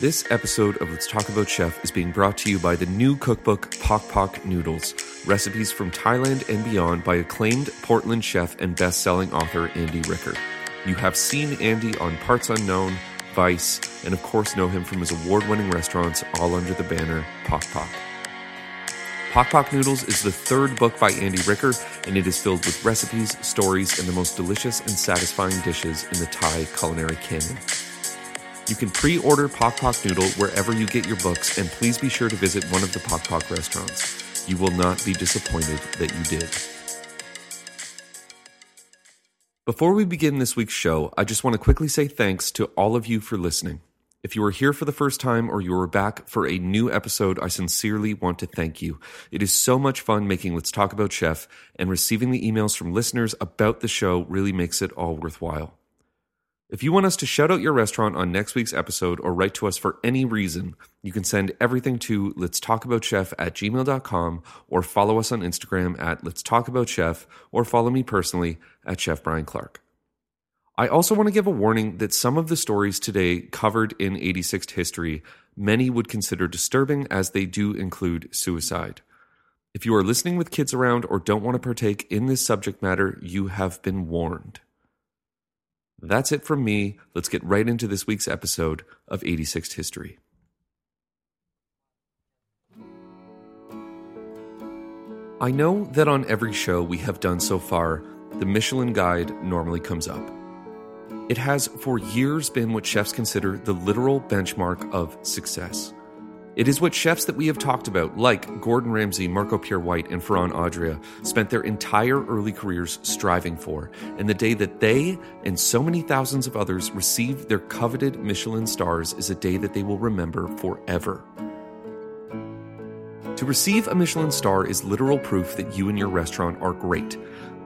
This episode of Let's Talk About Chef is being brought to you by the new cookbook Pok Pok Noodles, recipes from Thailand and beyond by acclaimed Portland chef and best-selling author Andy Ricker. You have seen Andy on Parts Unknown, Vice, and of course know him from his award-winning restaurants all under the banner Pok Pok. Pok Pok Noodles is the third book by Andy Ricker, and it is filled with recipes, stories, and the most delicious and satisfying dishes in the Thai culinary canon. You can pre order Pok Pok Noodle wherever you get your books, and please be sure to visit one of the Pok Pok restaurants. You will not be disappointed that you did. Before we begin this week's show, I just want to quickly say thanks to all of you for listening. If you are here for the first time or you are back for a new episode, I sincerely want to thank you. It is so much fun making Let's Talk About Chef, and receiving the emails from listeners about the show really makes it all worthwhile. If you want us to shout out your restaurant on next week's episode or write to us for any reason, you can send everything to let's talk about chef at gmail.com or follow us on Instagram at let's talk about chef or follow me personally at Chef Brian Clark. I also want to give a warning that some of the stories today covered in 86th history many would consider disturbing as they do include suicide. If you are listening with kids around or don't want to partake in this subject matter, you have been warned. That's it from me. Let's get right into this week's episode of 86th History. I know that on every show we have done so far, the Michelin Guide normally comes up. It has for years been what chefs consider the literal benchmark of success. It is what chefs that we have talked about, like Gordon Ramsay, Marco Pierre White, and Ferran Adria, spent their entire early careers striving for. And the day that they and so many thousands of others received their coveted Michelin stars is a day that they will remember forever. To receive a Michelin star is literal proof that you and your restaurant are great,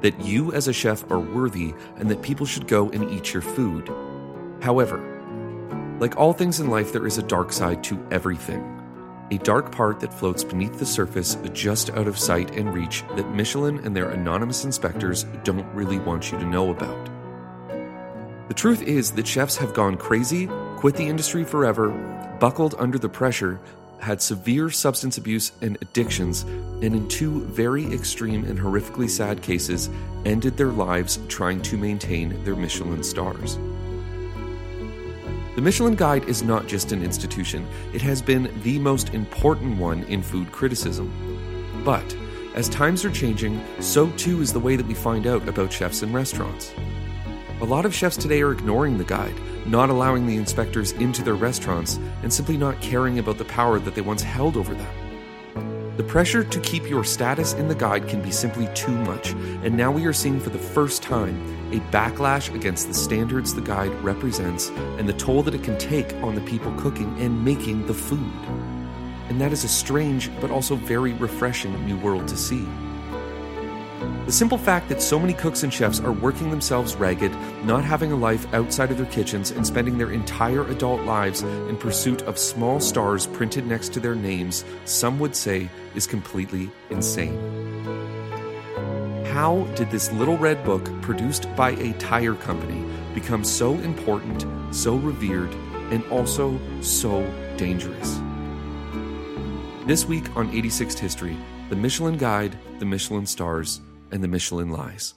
that you as a chef are worthy, and that people should go and eat your food. However, like all things in life, there is a dark side to everything a dark part that floats beneath the surface just out of sight and reach that Michelin and their anonymous inspectors don't really want you to know about. The truth is that chefs have gone crazy, quit the industry forever, buckled under the pressure, had severe substance abuse and addictions, and in two very extreme and horrifically sad cases, ended their lives trying to maintain their Michelin stars. The Michelin Guide is not just an institution, it has been the most important one in food criticism. But as times are changing, so too is the way that we find out about chefs and restaurants. A lot of chefs today are ignoring the guide, not allowing the inspectors into their restaurants, and simply not caring about the power that they once held over them. The pressure to keep your status in the guide can be simply too much, and now we are seeing for the first time a backlash against the standards the guide represents and the toll that it can take on the people cooking and making the food. And that is a strange but also very refreshing new world to see. The simple fact that so many cooks and chefs are working themselves ragged, not having a life outside of their kitchens, and spending their entire adult lives in pursuit of small stars printed next to their names, some would say is completely insane. How did this little red book, produced by a tire company, become so important, so revered, and also so dangerous? This week on 86th History, the Michelin Guide, the Michelin Stars, and the Michelin lies.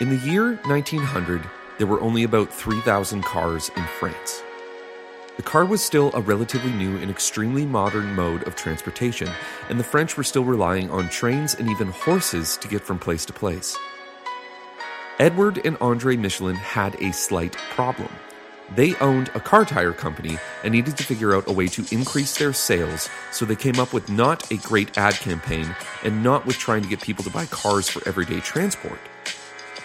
In the year 1900, there were only about 3,000 cars in France. The car was still a relatively new and extremely modern mode of transportation, and the French were still relying on trains and even horses to get from place to place. Edward and Andre Michelin had a slight problem. They owned a car tire company and needed to figure out a way to increase their sales, so they came up with not a great ad campaign and not with trying to get people to buy cars for everyday transport.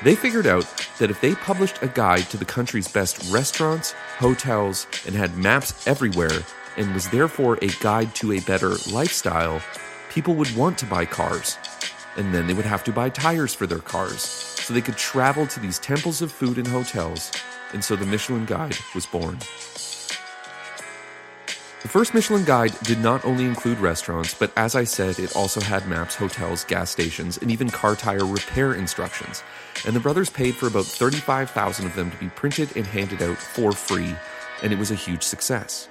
They figured out that if they published a guide to the country's best restaurants, hotels, and had maps everywhere, and was therefore a guide to a better lifestyle, people would want to buy cars. And then they would have to buy tires for their cars, so they could travel to these temples of food and hotels, and so the Michelin Guide was born. The first Michelin Guide did not only include restaurants, but as I said, it also had maps, hotels, gas stations, and even car tire repair instructions. And the brothers paid for about 35,000 of them to be printed and handed out for free, and it was a huge success.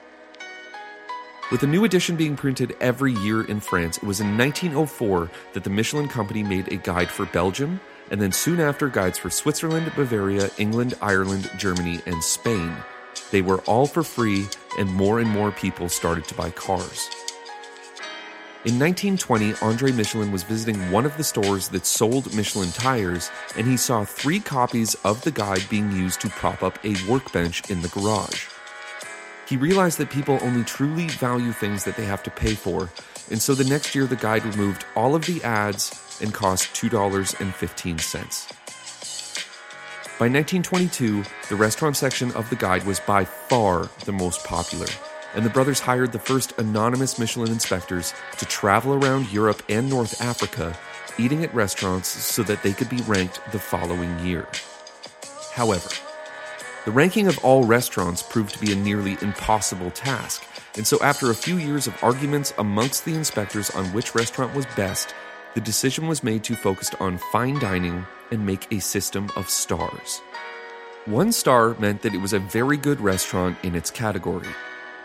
With a new edition being printed every year in France, it was in 1904 that the Michelin Company made a guide for Belgium, and then soon after, guides for Switzerland, Bavaria, England, Ireland, Germany, and Spain. They were all for free, and more and more people started to buy cars. In 1920, Andre Michelin was visiting one of the stores that sold Michelin tires, and he saw three copies of the guide being used to prop up a workbench in the garage. He realized that people only truly value things that they have to pay for, and so the next year the guide removed all of the ads and cost $2.15. By 1922, the restaurant section of the guide was by far the most popular, and the brothers hired the first anonymous Michelin inspectors to travel around Europe and North Africa, eating at restaurants so that they could be ranked the following year. However, the ranking of all restaurants proved to be a nearly impossible task, and so after a few years of arguments amongst the inspectors on which restaurant was best, the decision was made to focus on fine dining and make a system of stars. One star meant that it was a very good restaurant in its category.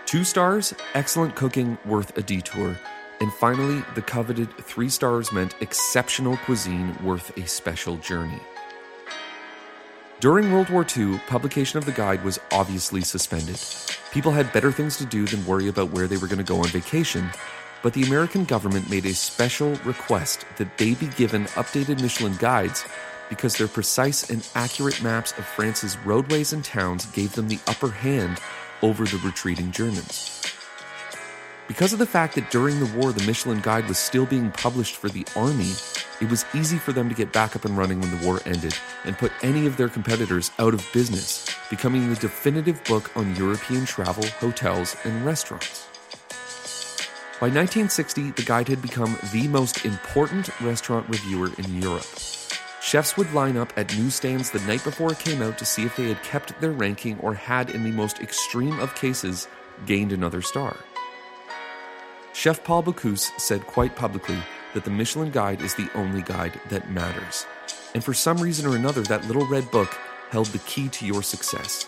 Two stars, excellent cooking worth a detour. And finally, the coveted three stars meant exceptional cuisine worth a special journey. During World War II, publication of the guide was obviously suspended. People had better things to do than worry about where they were going to go on vacation, but the American government made a special request that they be given updated Michelin guides because their precise and accurate maps of France's roadways and towns gave them the upper hand over the retreating Germans. Because of the fact that during the war the Michelin Guide was still being published for the army, it was easy for them to get back up and running when the war ended and put any of their competitors out of business, becoming the definitive book on European travel, hotels, and restaurants. By 1960, the guide had become the most important restaurant reviewer in Europe. Chefs would line up at newsstands the night before it came out to see if they had kept their ranking or had, in the most extreme of cases, gained another star. Chef Paul Bocuse said quite publicly that the Michelin Guide is the only guide that matters. And for some reason or another, that little red book held the key to your success.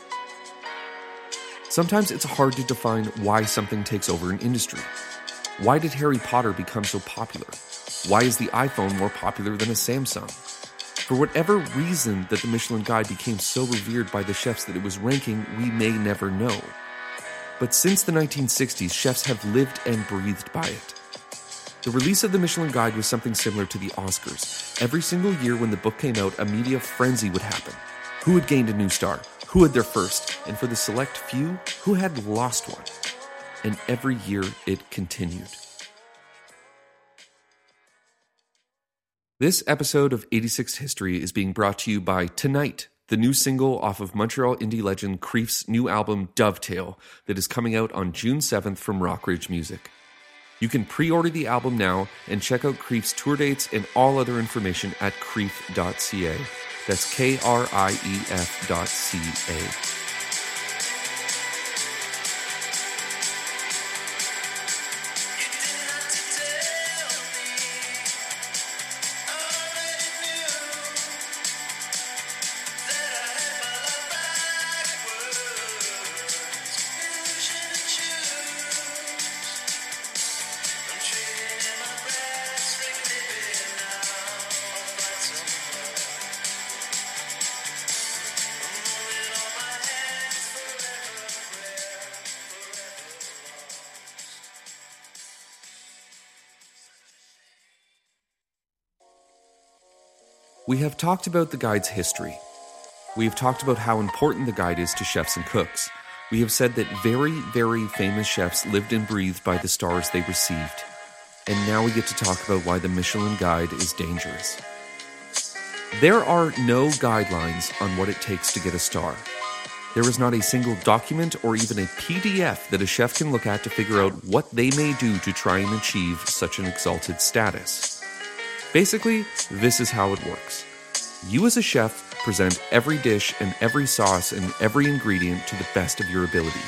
Sometimes it's hard to define why something takes over an industry. Why did Harry Potter become so popular? Why is the iPhone more popular than a Samsung? For whatever reason that the Michelin Guide became so revered by the chefs that it was ranking, we may never know. But since the 1960s, chefs have lived and breathed by it. The release of the Michelin Guide was something similar to the Oscars. Every single year when the book came out, a media frenzy would happen. Who had gained a new star? Who had their first? And for the select few, who had lost one? And every year it continued. This episode of 86 History is being brought to you by Tonight, the new single off of Montreal indie legend Krief's new album Dovetail that is coming out on June 7th from Rockridge Music. You can pre order the album now and check out Krief's tour dates and all other information at krief.ca. That's K R I E F dot C A. We have talked about the guide's history. We have talked about how important the guide is to chefs and cooks. We have said that very, very famous chefs lived and breathed by the stars they received. And now we get to talk about why the Michelin Guide is dangerous. There are no guidelines on what it takes to get a star. There is not a single document or even a PDF that a chef can look at to figure out what they may do to try and achieve such an exalted status. Basically, this is how it works. You, as a chef, present every dish and every sauce and every ingredient to the best of your ability.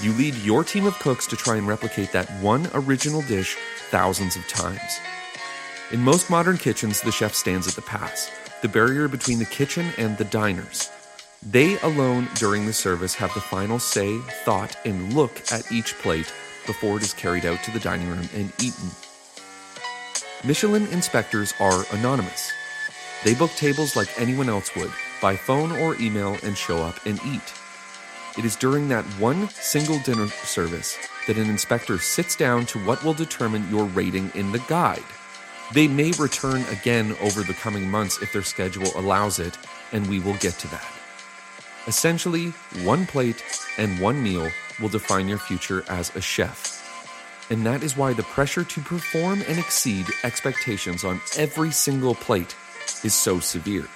You lead your team of cooks to try and replicate that one original dish thousands of times. In most modern kitchens, the chef stands at the pass, the barrier between the kitchen and the diners. They alone during the service have the final say, thought, and look at each plate before it is carried out to the dining room and eaten. Michelin inspectors are anonymous. They book tables like anyone else would, by phone or email, and show up and eat. It is during that one single dinner service that an inspector sits down to what will determine your rating in the guide. They may return again over the coming months if their schedule allows it, and we will get to that. Essentially, one plate and one meal will define your future as a chef. And that is why the pressure to perform and exceed expectations on every single plate is so severe.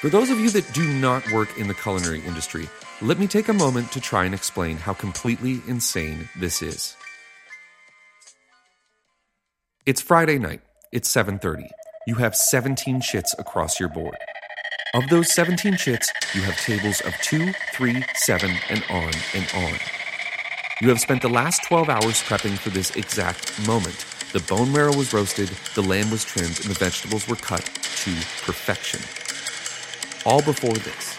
For those of you that do not work in the culinary industry, let me take a moment to try and explain how completely insane this is. It's Friday night. It's 7:30. You have 17 chits across your board. Of those 17 chits, you have tables of 2, 3, 7, and on and on. You have spent the last 12 hours prepping for this exact moment. The bone marrow was roasted, the lamb was trimmed, and the vegetables were cut to perfection. All before this.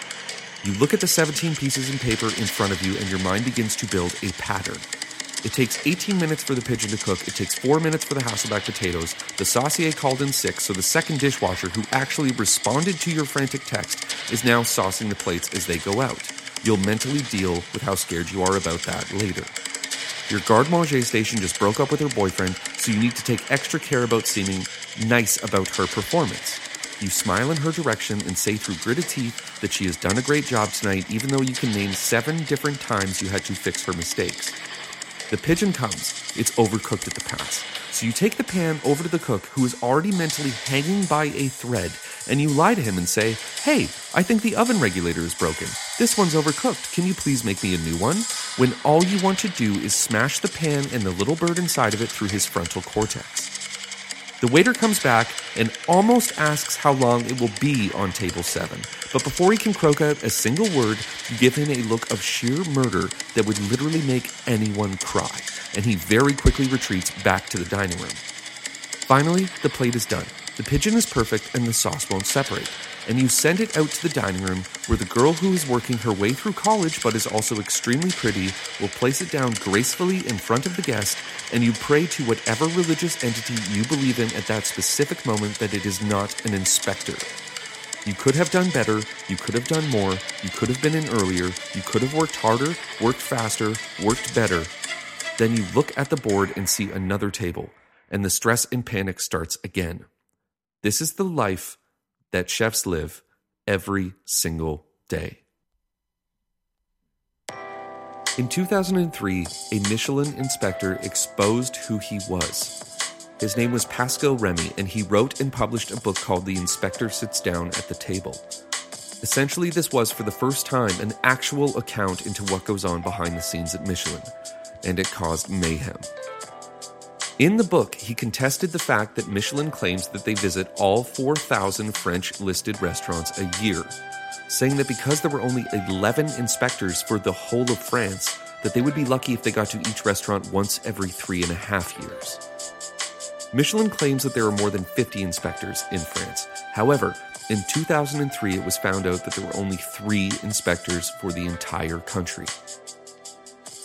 You look at the 17 pieces in paper in front of you, and your mind begins to build a pattern. It takes 18 minutes for the pigeon to cook. It takes 4 minutes for the Hasselback potatoes. The saucier called in sick, so the second dishwasher, who actually responded to your frantic text, is now saucing the plates as they go out. You'll mentally deal with how scared you are about that later. Your garde manger station just broke up with her boyfriend, so you need to take extra care about seeming nice about her performance. You smile in her direction and say through gritted teeth that she has done a great job tonight, even though you can name seven different times you had to fix her mistakes. The pigeon comes. It's overcooked at the pass. So you take the pan over to the cook who is already mentally hanging by a thread, and you lie to him and say, Hey, I think the oven regulator is broken. This one's overcooked. Can you please make me a new one? When all you want to do is smash the pan and the little bird inside of it through his frontal cortex. The waiter comes back and almost asks how long it will be on table 7. But before he can croak out a single word, you give him a look of sheer murder that would literally make anyone cry, and he very quickly retreats back to the dining room. Finally, the plate is done. The pigeon is perfect and the sauce won't separate. And you send it out to the dining room where the girl who is working her way through college but is also extremely pretty will place it down gracefully in front of the guest and you pray to whatever religious entity you believe in at that specific moment that it is not an inspector. You could have done better, you could have done more, you could have been in earlier, you could have worked harder, worked faster, worked better. Then you look at the board and see another table, and the stress and panic starts again. This is the life that chefs live every single day. In 2003, a Michelin inspector exposed who he was. His name was Pascal Remy, and he wrote and published a book called The Inspector Sits Down at the Table. Essentially, this was for the first time an actual account into what goes on behind the scenes at Michelin, and it caused mayhem. In the book, he contested the fact that Michelin claims that they visit all 4,000 French listed restaurants a year, saying that because there were only 11 inspectors for the whole of France, that they would be lucky if they got to each restaurant once every three and a half years. Michelin claims that there are more than 50 inspectors in France. However, in 2003, it was found out that there were only three inspectors for the entire country.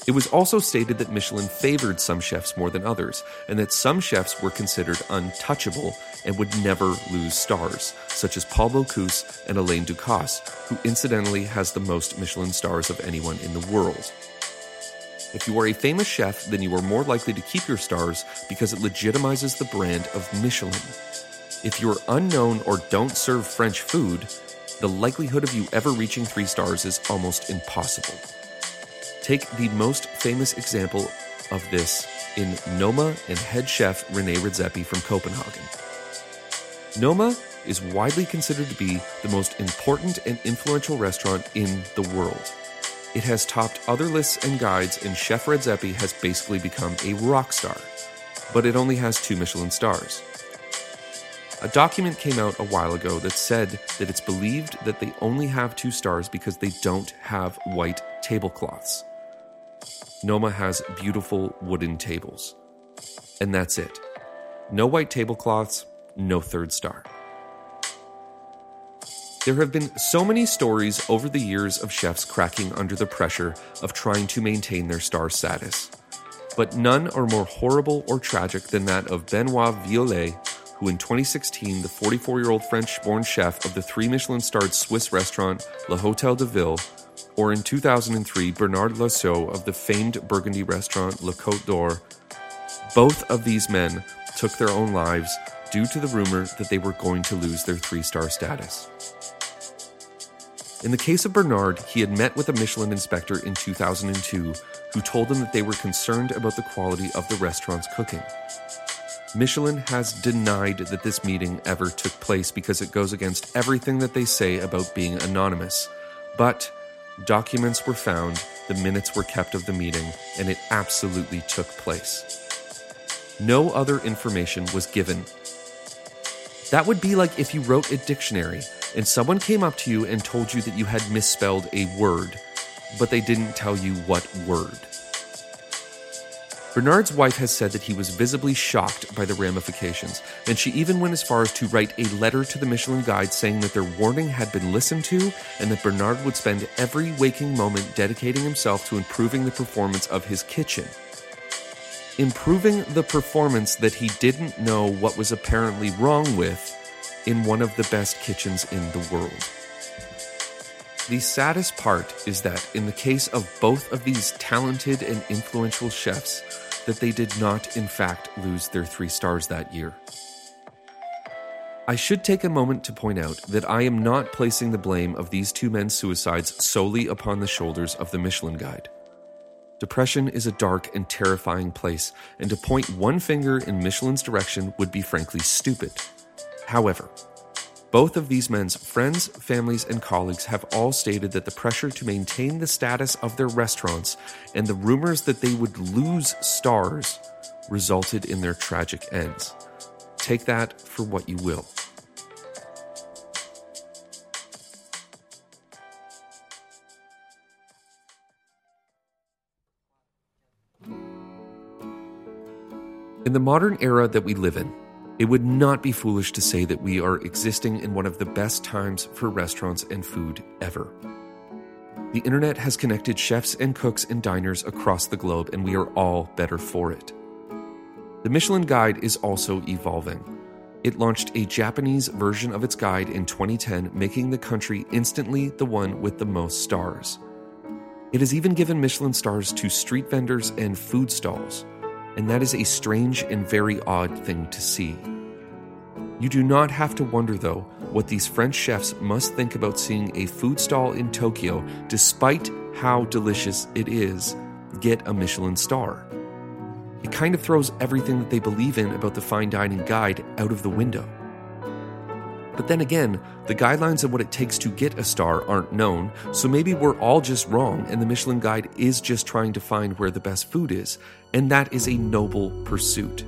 It was also stated that Michelin favored some chefs more than others, and that some chefs were considered untouchable and would never lose stars, such as Paul Bocuse and Alain Ducasse, who incidentally has the most Michelin stars of anyone in the world. If you are a famous chef, then you are more likely to keep your stars because it legitimizes the brand of Michelin. If you're unknown or don't serve French food, the likelihood of you ever reaching three stars is almost impossible. Take the most famous example of this in Noma and head chef Rene Redzepi from Copenhagen. Noma is widely considered to be the most important and influential restaurant in the world. It has topped other lists and guides, and Chef Redzepi has basically become a rock star. But it only has two Michelin stars. A document came out a while ago that said that it's believed that they only have two stars because they don't have white tablecloths. Noma has beautiful wooden tables. And that's it. No white tablecloths, no third star. There have been so many stories over the years of chefs cracking under the pressure of trying to maintain their star status. But none are more horrible or tragic than that of Benoit Violier, who in 2016, the 44 year old French born chef of the three Michelin starred Swiss restaurant Le Hotel de Ville, or in 2003, Bernard Loiseau of the famed Burgundy restaurant Le Cote d'Or. Both of these men took their own lives due to the rumor that they were going to lose their three star status. In the case of Bernard, he had met with a Michelin inspector in 2002 who told him that they were concerned about the quality of the restaurant's cooking. Michelin has denied that this meeting ever took place because it goes against everything that they say about being anonymous. But documents were found, the minutes were kept of the meeting, and it absolutely took place. No other information was given. That would be like if you wrote a dictionary and someone came up to you and told you that you had misspelled a word, but they didn't tell you what word. Bernard's wife has said that he was visibly shocked by the ramifications, and she even went as far as to write a letter to the Michelin Guide saying that their warning had been listened to and that Bernard would spend every waking moment dedicating himself to improving the performance of his kitchen improving the performance that he didn't know what was apparently wrong with in one of the best kitchens in the world. The saddest part is that in the case of both of these talented and influential chefs, that they did not in fact lose their 3 stars that year. I should take a moment to point out that I am not placing the blame of these two men's suicides solely upon the shoulders of the Michelin Guide. Depression is a dark and terrifying place, and to point one finger in Michelin's direction would be frankly stupid. However, both of these men's friends, families, and colleagues have all stated that the pressure to maintain the status of their restaurants and the rumors that they would lose stars resulted in their tragic ends. Take that for what you will. In the modern era that we live in, it would not be foolish to say that we are existing in one of the best times for restaurants and food ever. The internet has connected chefs and cooks and diners across the globe, and we are all better for it. The Michelin Guide is also evolving. It launched a Japanese version of its guide in 2010, making the country instantly the one with the most stars. It has even given Michelin stars to street vendors and food stalls and that is a strange and very odd thing to see. You do not have to wonder, though, what these French chefs must think about seeing a food stall in Tokyo, despite how delicious it is, get a Michelin star. It kind of throws everything that they believe in about the fine dining guide out of the window. But then again, the guidelines of what it takes to get a star aren't known, so maybe we're all just wrong and the Michelin Guide is just trying to find where the best food is, and that is a noble pursuit.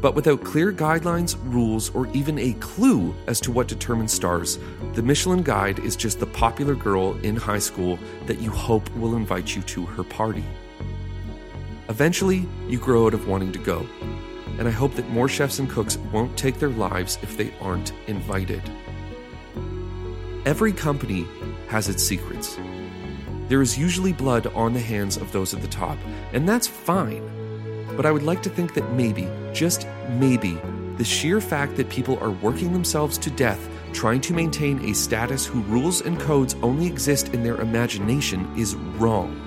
But without clear guidelines, rules, or even a clue as to what determines stars, the Michelin Guide is just the popular girl in high school that you hope will invite you to her party. Eventually, you grow out of wanting to go, and I hope that more chefs and cooks won't take their lives if they aren't invited. Every company has its secrets. There is usually blood on the hands of those at the top, and that's fine. But I would like to think that maybe, just maybe, the sheer fact that people are working themselves to death trying to maintain a status whose rules and codes only exist in their imagination is wrong.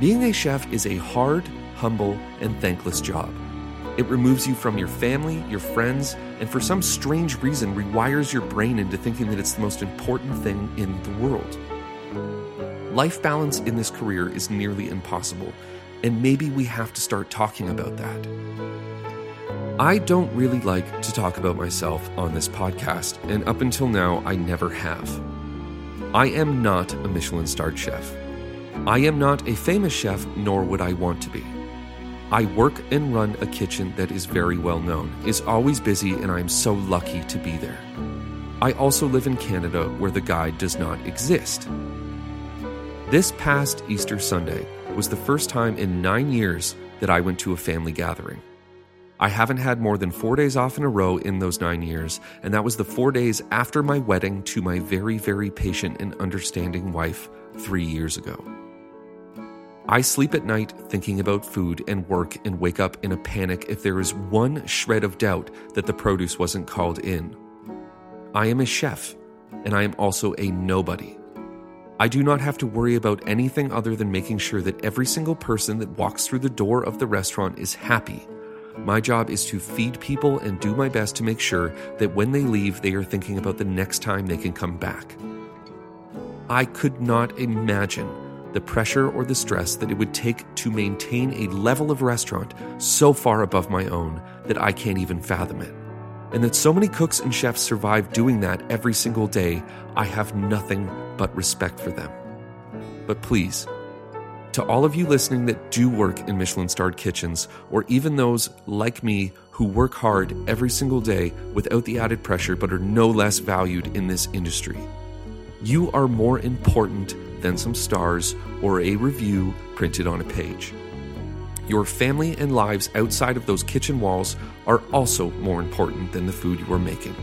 Being a chef is a hard, humble, and thankless job. It removes you from your family, your friends, and for some strange reason rewires your brain into thinking that it's the most important thing in the world. Life balance in this career is nearly impossible, and maybe we have to start talking about that. I don't really like to talk about myself on this podcast, and up until now, I never have. I am not a Michelin starred chef. I am not a famous chef, nor would I want to be. I work and run a kitchen that is very well known, is always busy, and I am so lucky to be there. I also live in Canada where the guide does not exist. This past Easter Sunday was the first time in nine years that I went to a family gathering. I haven't had more than four days off in a row in those nine years, and that was the four days after my wedding to my very, very patient and understanding wife three years ago. I sleep at night thinking about food and work and wake up in a panic if there is one shred of doubt that the produce wasn't called in. I am a chef, and I am also a nobody. I do not have to worry about anything other than making sure that every single person that walks through the door of the restaurant is happy. My job is to feed people and do my best to make sure that when they leave, they are thinking about the next time they can come back. I could not imagine the pressure or the stress that it would take to maintain a level of restaurant so far above my own that I can't even fathom it. And that so many cooks and chefs survive doing that every single day, I have nothing but respect for them. But please, to all of you listening that do work in Michelin starred kitchens, or even those like me who work hard every single day without the added pressure but are no less valued in this industry, you are more important than some stars or a review printed on a page. Your family and lives outside of those kitchen walls are also more important than the food you are making.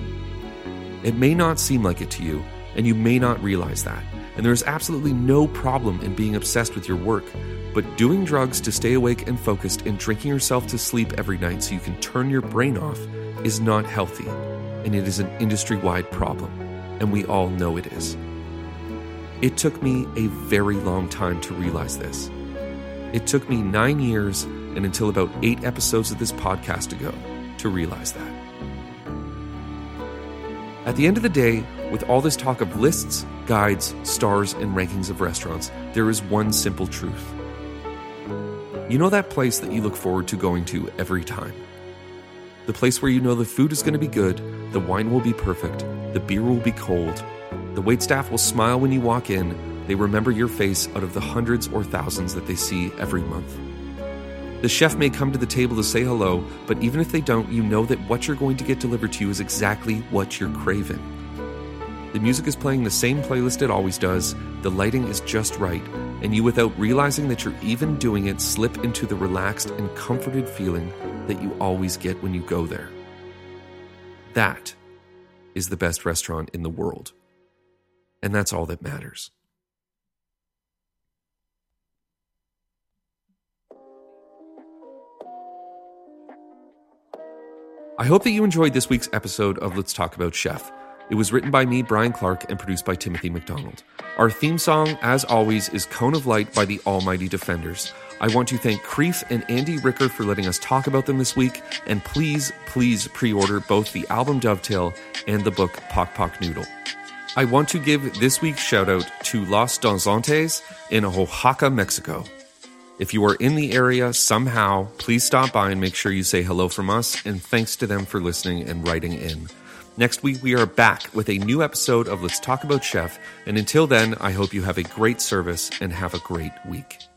It may not seem like it to you, and you may not realize that, and there is absolutely no problem in being obsessed with your work. But doing drugs to stay awake and focused and drinking yourself to sleep every night so you can turn your brain off is not healthy, and it is an industry wide problem, and we all know it is. It took me a very long time to realize this. It took me nine years and until about eight episodes of this podcast ago to realize that. At the end of the day, with all this talk of lists, guides, stars, and rankings of restaurants, there is one simple truth. You know that place that you look forward to going to every time? The place where you know the food is going to be good, the wine will be perfect, the beer will be cold, the waitstaff will smile when you walk in. They remember your face out of the hundreds or thousands that they see every month. The chef may come to the table to say hello, but even if they don't, you know that what you're going to get delivered to you is exactly what you're craving. The music is playing the same playlist it always does, the lighting is just right, and you, without realizing that you're even doing it, slip into the relaxed and comforted feeling that you always get when you go there. That is the best restaurant in the world. And that's all that matters. I hope that you enjoyed this week's episode of Let's Talk About Chef. It was written by me, Brian Clark, and produced by Timothy McDonald. Our theme song, as always, is Cone of Light by the Almighty Defenders. I want to thank Krief and Andy Ricker for letting us talk about them this week, and please, please pre order both the album Dovetail and the book Pok Pok Noodle. I want to give this week's shout out to Los Donzontes in Oaxaca, Mexico. If you are in the area somehow, please stop by and make sure you say hello from us, and thanks to them for listening and writing in. Next week, we are back with a new episode of Let's Talk About Chef, and until then, I hope you have a great service and have a great week.